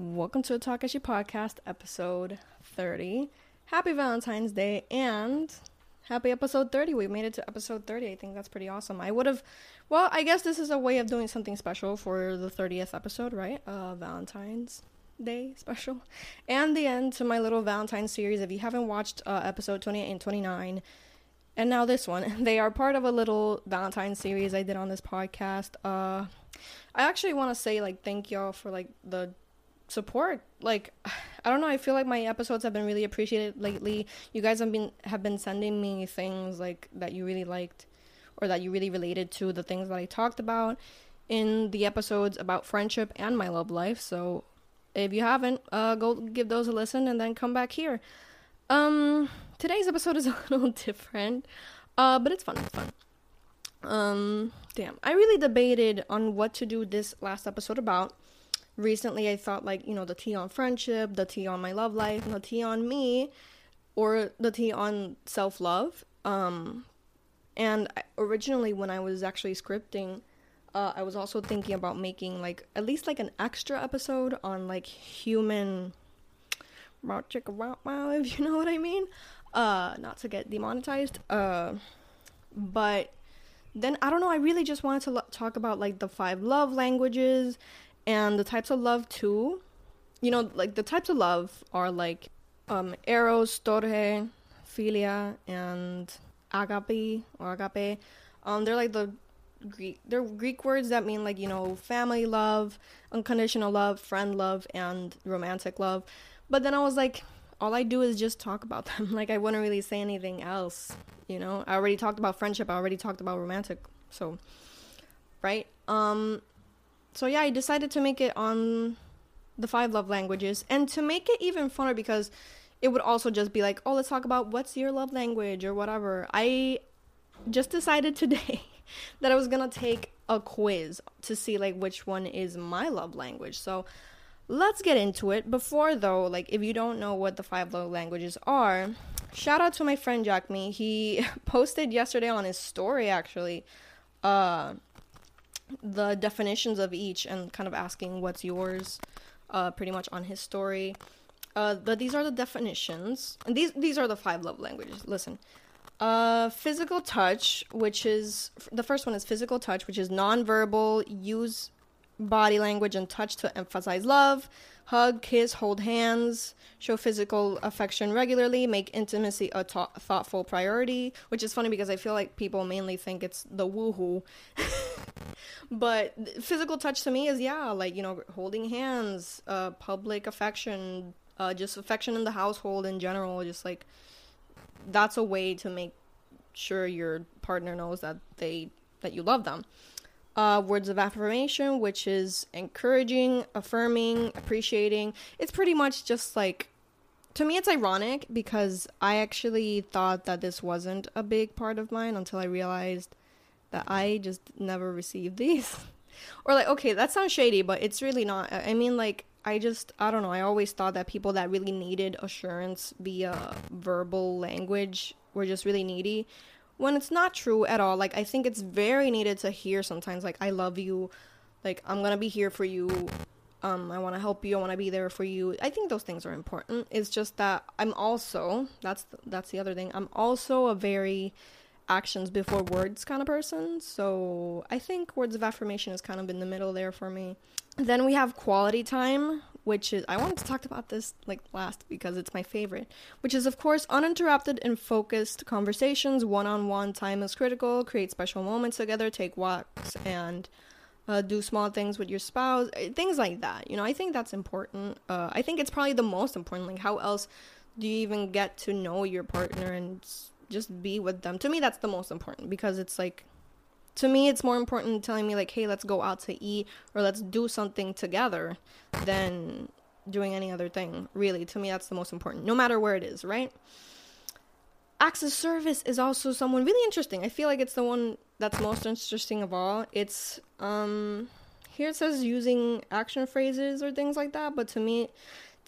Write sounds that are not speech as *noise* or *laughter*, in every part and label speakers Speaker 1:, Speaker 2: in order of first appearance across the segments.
Speaker 1: Welcome to the Takashi Podcast, episode 30. Happy Valentine's Day and happy episode 30. We made it to episode 30. I think that's pretty awesome. I would have, well, I guess this is a way of doing something special for the 30th episode, right? Uh, Valentine's Day special. And the end to my little Valentine's series. If you haven't watched uh, episode 28 and 29, and now this one, *laughs* they are part of a little Valentine's series I did on this podcast. Uh, I actually want to say, like, thank y'all for, like, the support. Like *sighs* i don't know i feel like my episodes have been really appreciated lately. You guys have been have been sending me things like that you really liked or that you really related to the things that i talked about in the episodes about friendship and my love life. So if you haven't uh go give those a listen and then come back here. Um today's episode is *laughs* a little different uh but it's fun it's fun. Um damn i really debated on what to do this last episode about recently I thought like, you know, the tea on friendship, the tea on my love life, the tea on me, or the tea on self love. Um, and originally, when I was actually scripting, uh, I was also thinking about making like at least like an extra episode on like human, *laughs* if you know what I mean. Uh, not to get demonetized. Uh, but then I don't know. I really just wanted to lo- talk about like the five love languages and the types of love too. You know like the types of love are like um eros storge philia and agape or agape. Um they're like the greek they're greek words that mean like you know family love unconditional love friend love and romantic love. But then i was like all i do is just talk about them. *laughs* Like i wouldn't really say anything else you know? I already talked about friendship. I already talked about romantic so right? Um so yeah, I decided to make it on the five love languages and to make it even funner because it would also just be like, oh, let's talk about what's your love language or whatever. I just decided today *laughs* that I was gonna take a quiz to see like which one is my love language. So let's get into it. Before though, like if you don't know what the five love languages are, shout out to my friend Jack Me. He *laughs* posted yesterday on his story actually uh the definitions of each and kind of asking what's yours, uh, pretty much on his story. Uh, but these are the definitions, and these these are the five love languages. Listen, uh, physical touch, which is the first one is physical touch, which is nonverbal, use body language and touch to emphasize love hug, kiss, hold hands, show physical affection regularly, make intimacy a th- thoughtful priority, which is funny because I feel like people mainly think it's the woohoo. *laughs* but physical touch to me is, yeah, like, you know, holding hands, uh, public affection, uh, just affection in the household in general, just like that's a way to make sure your partner knows that they that you love them uh, words of affirmation, which is encouraging, affirming, appreciating. It's pretty much just like, to me, it's ironic because I actually thought that this wasn't a big part of mine until I realized that I just never received these. *laughs* or, like, okay, that sounds shady, but it's really not. I mean, like, I just, I don't know, I always thought that people that really needed assurance via verbal language were just really needy when it's not true at all. Like I think it's very needed to hear sometimes like I love you, like I'm going to be here for you. Um I want to help you. I want to be there for you. I think those things are important. It's just that I'm also that's that's the other thing. I'm also a very actions before words kind of person. So I think words of affirmation is kind of in the middle there for me. Then we have quality time, which is I wanted to talk about this like last because it's my favorite, which is of course uninterrupted and focused conversations, one-on-one time is critical, create special moments together, take walks and uh, do small things with your spouse, eh, things like that. You know, I think that's important. Uh, I think it's probably the most important. Like, how else do you even get to know your partner and just be with them? To me, that's the most important because it's like to me it's more important telling me like hey let's go out to eat or let's do something together than doing any other thing really. To me that's the most important no matter where it is right? Of service is also someone really interesting. I feel like it's the one that's most interesting of all. It's um here it says using action phrases or things like that but to me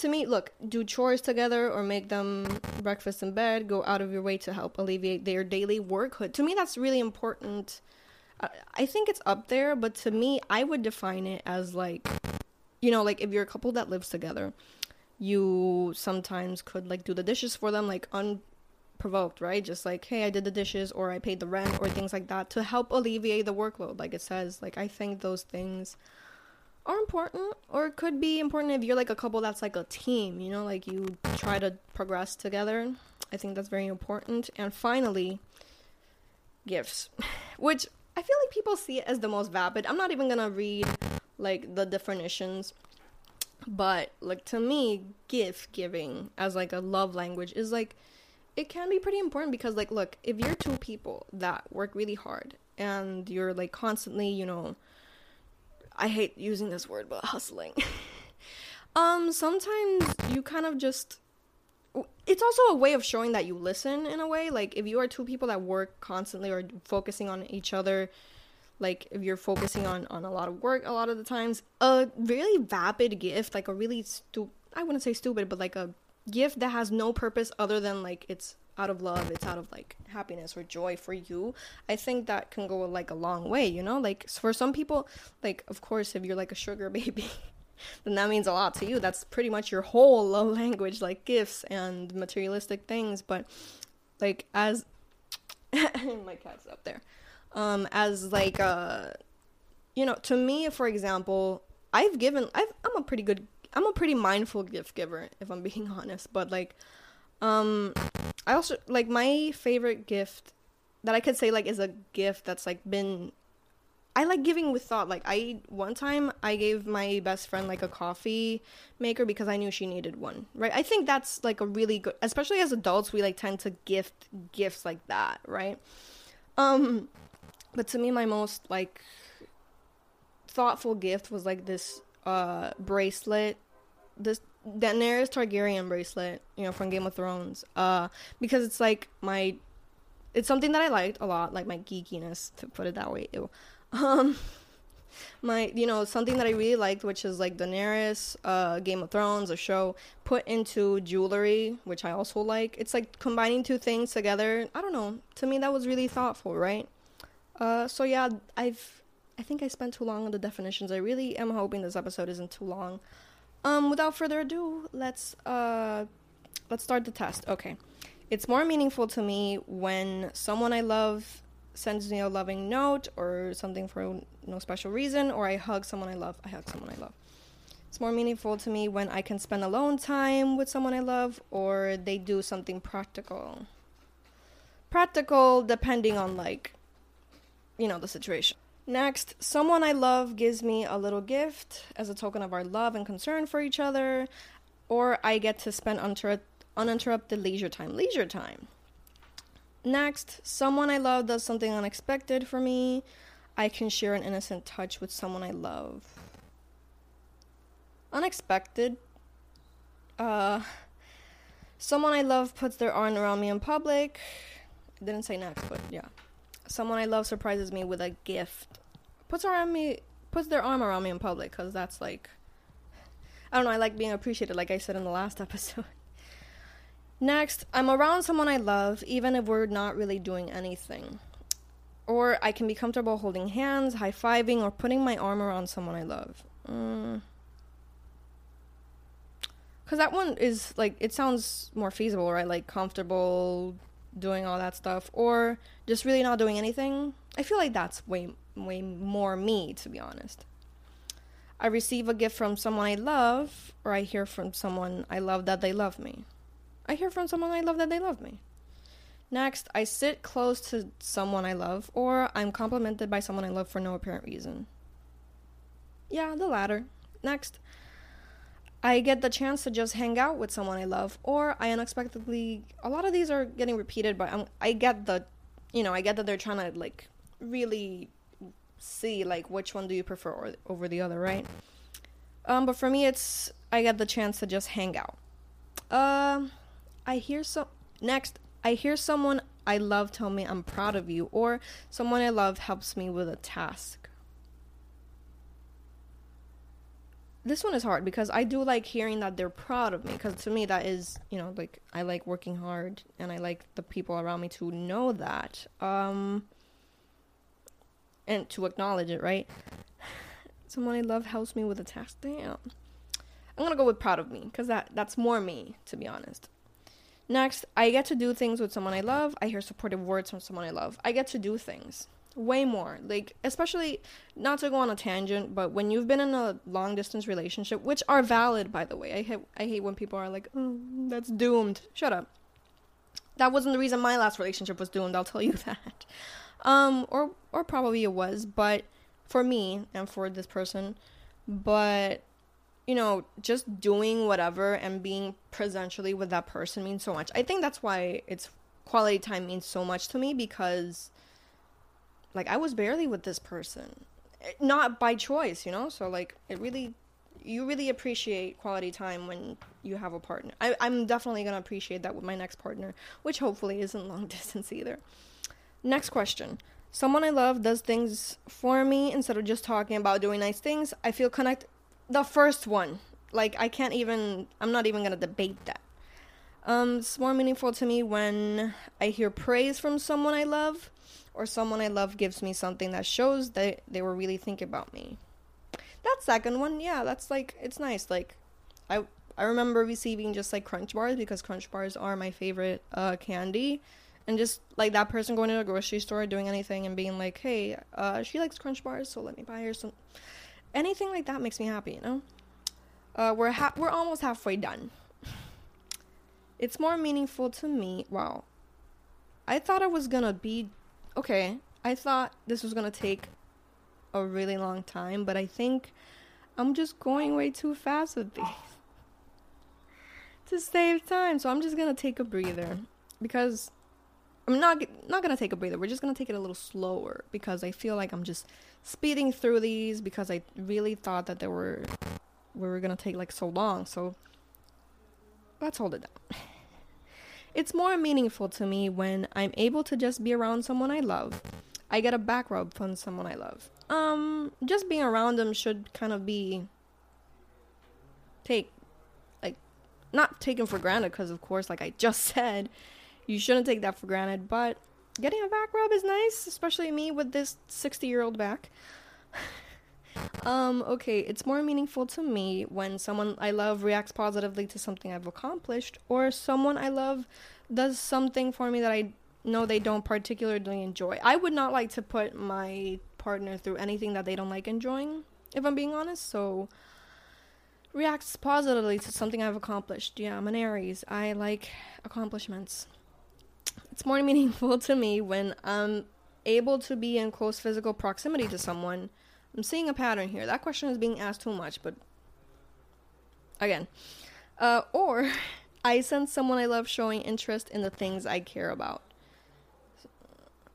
Speaker 1: to me look do chores together or make them breakfast in bed go out of your way to help alleviate their daily workhood to me that's really important I think it's up there, but to me, I would define it as like you know, like if you're a couple that lives together, you sometimes could like do the dishes for them like unprovoked, right? Just like, hey, I did the dishes or I paid the rent or things like that to help alleviate the workload. Like it says, like I think those things are important or could be important if you're like a couple that's like a team, you know, like you try to progress together. I think that's very important. And finally, gifts, *laughs* which I feel like people see it as the most vapid. I'm not even gonna read like the definitions but like to me gift giving as like a love language is like it can be pretty important because like look if you're two people that work really hard and you're like constantly you know i hate using this word but *laughs* hustling. Um sometimes you kind of just it's also a way of showing that you listen in a way. Like if you are two people that work constantly or focusing on each other like if you're focusing on on a lot of work a lot of the times a really vapid gift like a really stupid I wouldn't say stupid but like a gift that has no purpose other than like it's out of love it's out of like happiness or joy for you i think that can go like a long way you know? Like for some people like of course if you're like a sugar *laughs* baby then that means a lot to you. That's pretty much your whole love *laughs* language like gifts and materialistic things. But like as *laughs* my cat's up there. Um, as like uh, you know, to me, for example, I've given, I've, I'm a pretty good, I'm a pretty mindful gift giver, if I'm being honest. But like, um, I also like my favorite gift that I could say like is a gift that's like been I like giving with thought. Like I one time I gave my best friend like a coffee maker because I knew she needed one. Right? I think that's like a really good especially as adults we like tend to gift gifts like that, right? Um but to me, my most like thoughtful gift was like this uh bracelet, this Daenerys Targaryen bracelet, you know, from Game of Thrones. Uh, because it's like my, it's something that I liked a lot, like my geekiness, to put it that way. Ew. *laughs* Um, my, you know, something that I really liked, which is like Daenerys, uh, Game of Thrones, a show, put into jewelry, which I also like. It's like combining two things together. I don't know. To me, that was really thoughtful, right? Uh, so yeah, I've I think I spent too long on the definitions. I really am hoping this episode isn't too long. Um, without further ado, let's uh, let's start the test. Okay, it's more meaningful to me when someone I love sends me a loving note or something for no special reason, or I hug someone I love. I hug someone I love. It's more meaningful to me when I can spend alone time with someone I love, or they do something practical. Practical, depending on like you know, the situation. Next, someone I love gives me a little gift as a token of our love and concern for each other, or I get to spend unter- uninterrupted leisure time. Leisure time. Next, someone I love does something unexpected for me. I can share an innocent touch with someone I love. Unexpected. Uh, someone I love puts their arm around me in public. I didn't say next, but yeah someone I love surprises me with a gift, puts around me, puts their arm around me in public, because that's like, I don't know. I like being appreciated, like I said in the last *laughs* episode. Next, I'm around someone I love, even if we're not really doing anything. Or I can be comfortable holding hands, high fiving, or putting my arm around someone I love. Mm. Cause that one is like it sounds more feasible, right? Like comfortable, doing all that stuff or just really not doing anything. I feel like that's way way more me to be honest. I receive a gift from someone I love or I hear from someone I love that they love me. I hear from someone I love that they love me. Next, I sit close to someone I love or I'm complimented by someone I love for no apparent reason. Yeah, the latter. Next, I get the chance to just hang out with someone I love, or I unexpectedly. A lot of these are getting repeated, but I'm, I get the, you know, I get that they're trying to like really see like which one do you prefer or, over the other, right? Um, but for me, it's I get the chance to just hang out. Uh, I hear so next. I hear someone I love tell me I'm proud of you, or someone I love helps me with a task. This one is hard because I do like hearing that they're proud of me because to me that is you know like I like working hard and I like the people around me to know that um and to acknowledge it right *sighs* Someone I love helps me with a task. Damn. I'm gonna go with proud of me because that that's more me, to be honest. Next, I get to do things with someone I love. I hear supportive words from someone I love. I get to do things way more. Like especially not to go on a tangent, but when you've been in a long distance relationship, which are valid by the way. I hate I hate when people are like, "Oh, that's doomed." Shut up. That wasn't the reason my last relationship was doomed, I'll tell you *laughs* that. Um or or probably it was, but for me and for this person, but you know, just doing whatever and being presentially with that person means so much. I think that's why it's quality time means so much to me because like I was barely with this person. Not by choice, you know? So like it really you really appreciate quality time when you have a partner. I, I'm definitely gonna appreciate that with my next partner, which hopefully isn't long *laughs* distance either. Next question. Someone I love does things for me instead of just talking about doing nice things. I feel connect the first one. Like I can't even I'm not even gonna debate that. Um, it's more meaningful to me when I hear praise from someone I love or someone I love gives me something that shows that they were really thinking about me. That second one, yeah, that's like it's nice. Like I I remember receiving just like crunch bars because crunch bars are my favorite uh candy. And just like that person going to a grocery store doing anything and being like, Hey, uh she likes crunch bars, so let me buy her some anything like that makes me happy, you know? Uh we're ha- we're almost halfway done. It's more meaningful to me. Wow. I thought I was gonna be okay, I thought this was gonna take a really long time, but I think I'm just going way too fast with these *laughs* to save time. So I'm just gonna take a breather because I'm not not gonna take a breather. We're just gonna take it a little slower because I feel like I'm just speeding through these because I really thought that they were we were gonna take like so long. So let's hold it down. *laughs* It's more meaningful to me when I'm able to just be around someone I love. I get a back rub from someone I love. Um, just being around them should kind of be take like not taken for granted because of course like I just *laughs* said, you shouldn't take that for granted, but getting a back rub is nice, especially me with this 60-year-old back. *laughs* Um, okay, it's more meaningful to me when someone I love reacts positively to something I've accomplished, or someone I love does something for me that I know they don't particularly enjoy. I would not like to put my partner through anything that they don't like enjoying, if I'm being honest. So, reacts positively to something I've accomplished. Yeah, I'm an Aries. I like accomplishments. It's more *laughs* meaningful to me when I'm able to be in close physical proximity to someone I'm seeing a pattern here. That question is being asked too much, but again. Uh, or *laughs* I sense someone I love showing interest in the things I care about.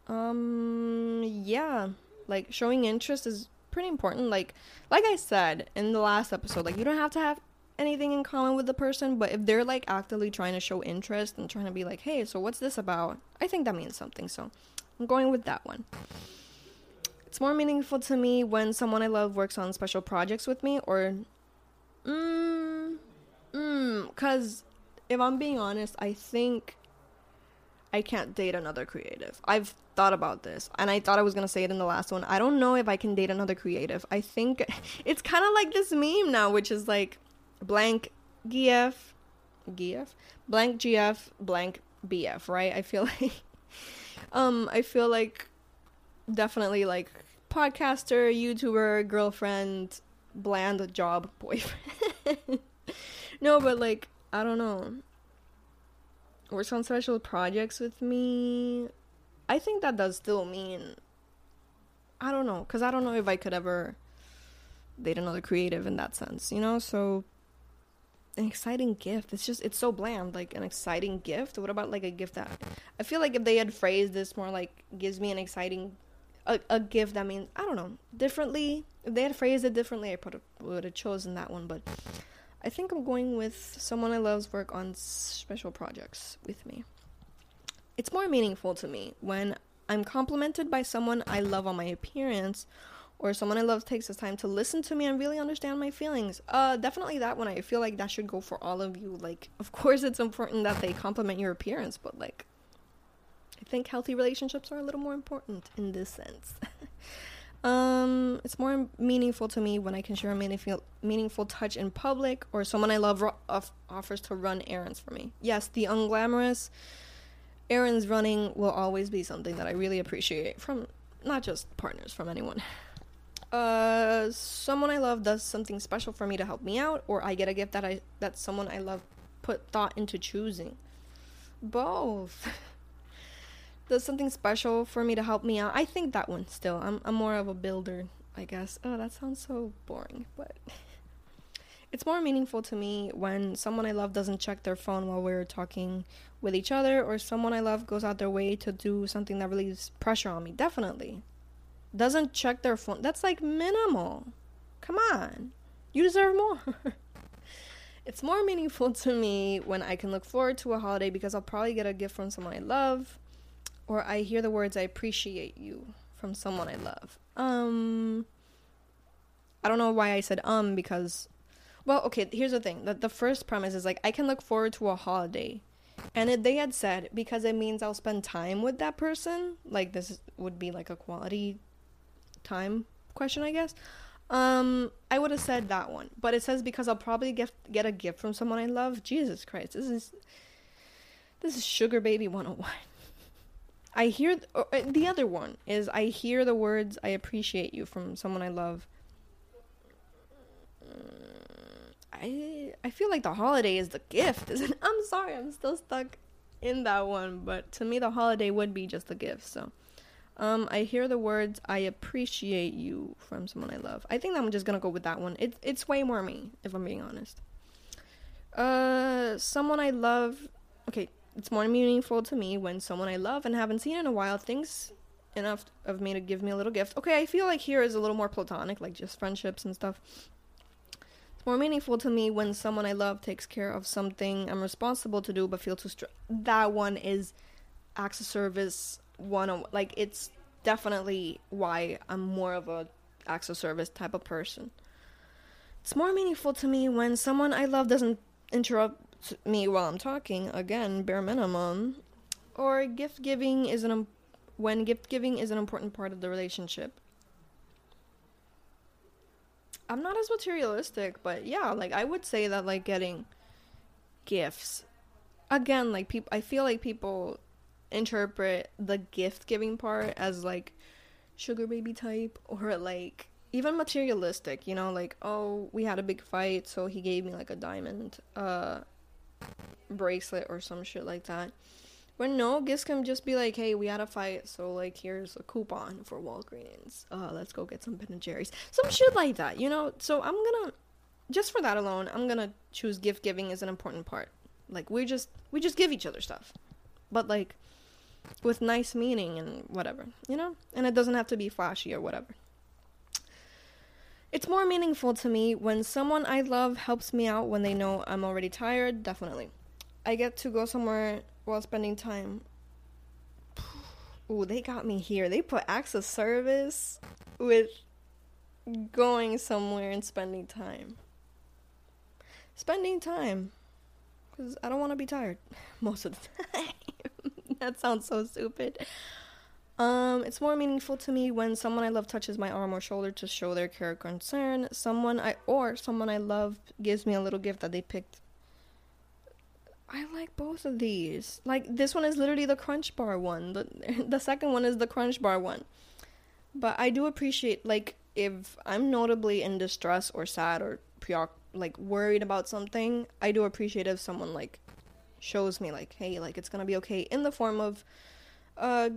Speaker 1: Um, yeah, like showing interest is pretty important. Like, like I said in the last episode, like you don't have to have anything in common with the person, but if they're like actively trying to show interest and trying to be like, hey, so what's this about? I think that means something. So I'm going with that one. It's more meaningful to me when someone I love works on special projects with me or mm mm cuz if I'm being honest, I think I can't date another creative. I've thought about this and I thought I was going to say it in the last one. I don't know if I can date another creative. I think *laughs* it's kind of like this meme now which is like blank GF GF blank GF blank BF, right? I feel *laughs* like um I feel like definitely like podcaster, YouTuber, girlfriend, bland job boyfriend. *laughs* no, but like, I don't know. Works on special projects with me. I think that does still mean. I don't know, because I don't know if I could ever date another creative in that sense, you know? So, an exciting gift. It's just, it's so bland. Like, an exciting gift? What about, like, a gift that. I feel like if they had phrased this more like, gives me an exciting a, a gift that means I don't know differently. If they had phrased it differently, I probably would have chosen that one. But I think I'm going with someone I love's work on special projects with me. It's more meaningful to me when I'm complimented by someone I love on my appearance or someone I love takes the time to listen to me and really understand my feelings. Uh, definitely that one. I feel like that should go for all of you. Like, of course, it's important that they compliment your appearance, but like, I think healthy relationships are a little more important in this sense. *laughs* Um, it's more meaningful to me when I can share a meaningful meaningful touch in public, or someone I love ro- off- offers to run errands for me. Yes, the unglamorous errands running will always be something that I really appreciate from not just partners, from anyone. Uh, someone I love does something special for me to help me out, or I get a gift that I that someone I love put thought into choosing. Both. *laughs* does something special for me to help me out. I think that one still. I'm I'm more of a builder, I guess. Oh, that sounds so boring, but *laughs* it's more meaningful to me when someone I love doesn't check their phone while we're talking with each other or someone I love goes out their way to do something that relieves pressure on me. Definitely. Doesn't check their phone. That's like minimal. Come on. You deserve more. *laughs* it's more meaningful to me when I can look forward to a holiday because I'll probably get a gift from someone I love or I hear the words I appreciate you from someone I love. Um I don't know why I said um because well, okay, here's the thing. The the first premise is like I can look forward to a holiday. And they had said because it means I'll spend time with that person, like this would be like a quality time question, I guess. Um, I would have said that one, but it says because I'll probably get get a gift from someone I love. Jesus Christ, this is this is sugar baby 101. I hear th- or, uh, the other one is I hear the words I appreciate you from someone I love. I I feel like the holiday is the gift. Isn't *laughs* I'm sorry, I'm still stuck in that one, but to me the holiday would be just a gift. So, um, I hear the words "I appreciate you" from someone I love. I think I'm just gonna go with that one. It's it's way more me, if I'm being honest. Uh, someone I love. Okay, it's more meaningful to me when someone I love and haven't seen in a while thinks enough of me to give me a little gift. Okay, I feel like here is a little more platonic, like just friendships and stuff. It's more meaningful to me when someone I love takes care of something I'm responsible to do but feel too. That one is acts of service one on like it's definitely why I'm more of a acts of service type of person. It's more meaningful to me when someone I love doesn't interrupt me while I'm talking. Again, bare minimum. Or gift giving is an when gift giving is an important part of the relationship. I'm not as materialistic, but yeah, like I would say that like getting gifts again, like people I feel like people interpret the gift giving part as like sugar baby type or like even materialistic, you know, like oh, we had a big fight, so he gave me like a diamond uh bracelet or some shit like that. But no, gifts can just be like, hey, we had a fight, so like here's a coupon for Walgreens. Uh, let's go get some Ben and Jerry's. Some shit like that, you know? So I'm gonna just for that alone, I'm gonna choose gift giving as an important part. Like we just we just give each other stuff. But like with nice meaning and whatever, you know? And it doesn't have to be flashy or whatever. It's more meaningful to me when someone I love helps me out when they know I'm already tired, definitely. I get to go somewhere while spending time. Ooh, they got me here. They put acts of service with going somewhere and spending time. Spending time. Because I don't want to be tired *laughs* most of the *laughs* time. that sounds so stupid. Um, it's more meaningful to me when someone I love touches my arm or shoulder to show their care or concern. Someone I or someone I love gives me a little gift that they picked I like both of these. Like this one is literally the Crunch Bar one. The *laughs* the second one is the Crunch Bar one. But I do appreciate like if I'm notably in distress or sad or preoc like worried about something, I do appreciate if someone like shows me like, hey, like it's gonna be okay in the form of uh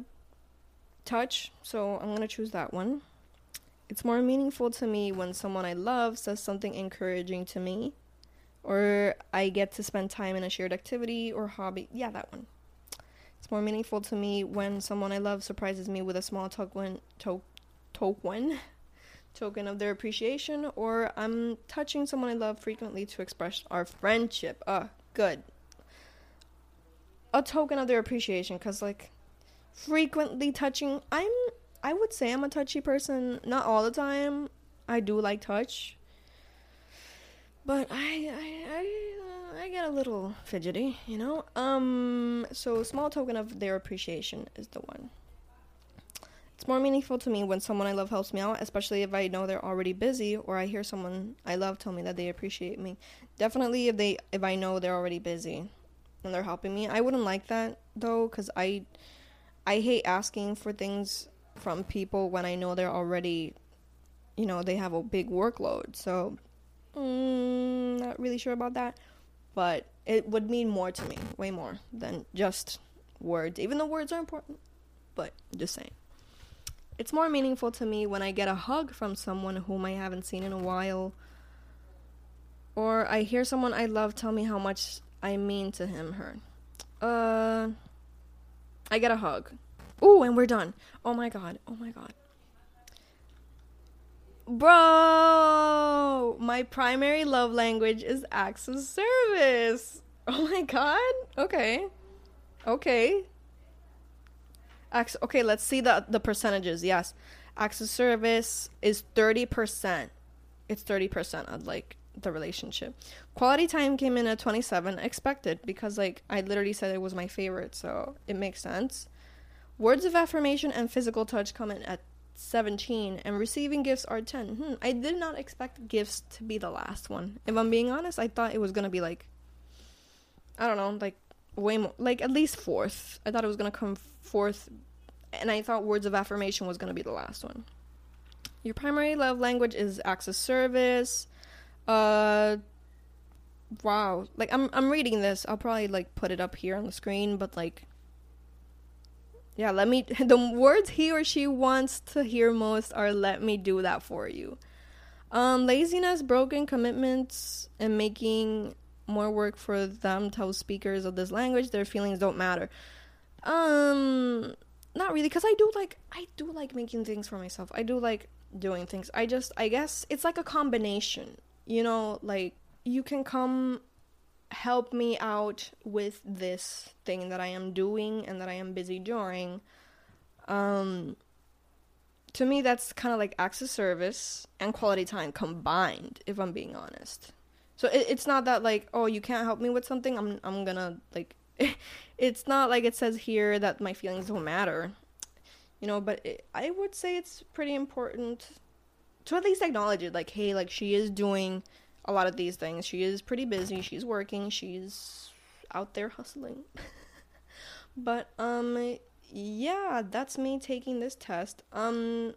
Speaker 1: touch. So I'm gonna choose that one. It's more meaningful to me when someone I love says something encouraging to me or I get to spend time in a shared activity or hobby. Yeah, that one. It's more meaningful to me when someone I love surprises me with a small token, to- *laughs* token, token of their appreciation, or I'm touching someone I love frequently to express our friendship. Ah, uh, good. A token of their appreciation, cause like frequently touching. I'm. I would say I'm a touchy person. Not all the time. I do like touch but I I I, uh, I get a little fidgety, you know. Um, so small token of their appreciation is the one. It's more meaningful to me when someone I love helps me out, especially if I know they're already busy or I hear someone I love tell me that they appreciate me. Definitely if they if I know they're already busy and they're helping me. I wouldn't like that though cuz I I hate asking for things from people when I know they're already you know, they have a big workload. So mm, not really sure about that, but it would mean more to me, way more than just words. Even though words are important, but just saying it's more meaningful to me when I get a hug from someone whom I haven't seen in a while. Or I hear someone I love tell me how much I mean to him, her. Uh, I get a hug. Ooh, and we're done. Oh my god. Oh my god. Bro, my primary love language is acts of service. *laughs* Oh my god. Okay. Okay. Acts, okay, let's see the the percentages. Yes, acts of service is thirty percent. It's thirty percent I'd like the relationship. Quality time came in at twenty seven. Expected because like I literally said it was my favorite, so it makes sense. Words of affirmation and physical touch come in at 17 and receiving gifts are 10 hmm, i did not expect gifts to be the last one if i'm being honest i thought it was gonna be like i don't know like way more like at least fourth i thought it was gonna come fourth, and I thought words of affirmation was to be the last one. Your primary love language is acts of service. Uh, wow. Like I'm I'm reading this. I'll probably like put it up here on the screen, but like yeah, let me *laughs* the words he or she wants to hear most are let me do that for you. Um laziness, broken commitments and making more work for them tell speakers of this language their feelings don't matter. Um, not really, cause I do like I do like making things for myself. I do like doing things. I just I guess it's like a combination. You know, like you can come help me out with this thing that I am doing and that I am busy doing. Um, to me, that's kind of like of service and quality time combined. If I'm being honest, so it, it's not that like oh you can't help me with something. I'm I'm gonna like *laughs* it's not like it says here that my feelings don't matter, you know, but it, I would say it's pretty important to at least acknowledge it. Like, hey, like she is doing a lot of these things. She is pretty busy. She's working. She's out there hustling. *laughs* but, um, yeah, that's me taking this test. Um,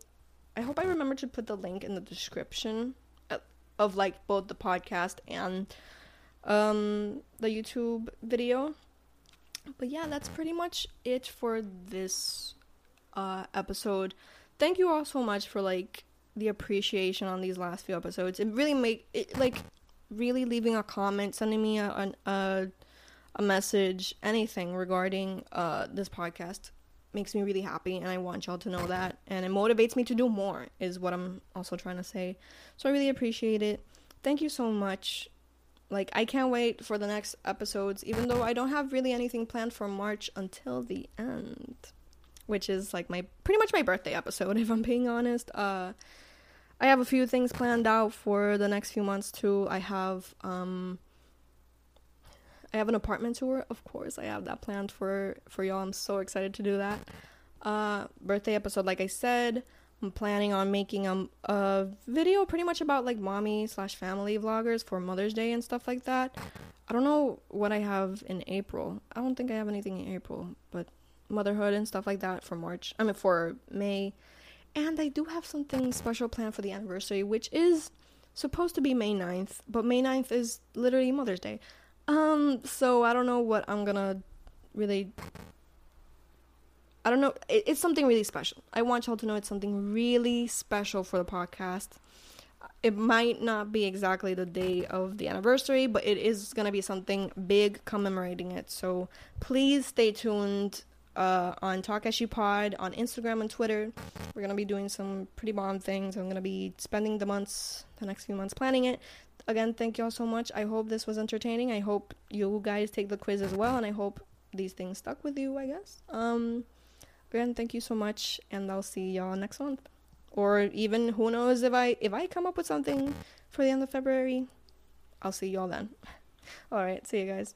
Speaker 1: I hope I remember to put the link in the description uh, of like both the podcast and um the YouTube video but yeah, that's pretty much it for this uh, episode. Thank you all so much for like the appreciation on these last few episodes. It really make it like really leaving a comment, sending me a a, a message, anything regarding uh, this podcast makes me really happy and I want y'all to know that and it motivates me to do more is what I'm also trying to say. So I really appreciate it. Thank you so much like I can't wait for the next episodes, even though I don't have really anything planned for March until the end, which is like my pretty much my birthday episode, *laughs* if I'm being honest. Uh, I have a few things planned out for the next few months too. I have um, I have an apartment tour, of course. I have that planned for for y'all. I'm so excited to do that. Uh, birthday episode, like I said. I'm planning on making a, a video pretty much about like mommy slash family vloggers for Mother's Day and stuff like that. I don't know what I have in April. I don't think I have anything in April, but motherhood and stuff like that for March. I mean for May. And I do have something special planned for the anniversary, which is supposed to be May 9th, but May 9th is literally Mother's Day. Um, so I don't know what I'm gonna really I don't know. It, it's something really special. I want y'all to know it's something really special for the podcast. It might not be exactly the day of the anniversary, but it is to be something big commemorating it. So please stay tuned uh, on Talk As Pod on Instagram and Twitter. We're to be doing some pretty bomb things. I'm to be spending the months, the next few months, planning it. Again, thank y'all so much. I hope this was entertaining. I hope you guys take the quiz as well, and I hope these things stuck with you, I guess. Um, again, thank you so much, and I'll see y'all next month. Or even who knows if I if I come up with something for the end of February, I'll see y'all then. *laughs* All right, see you guys.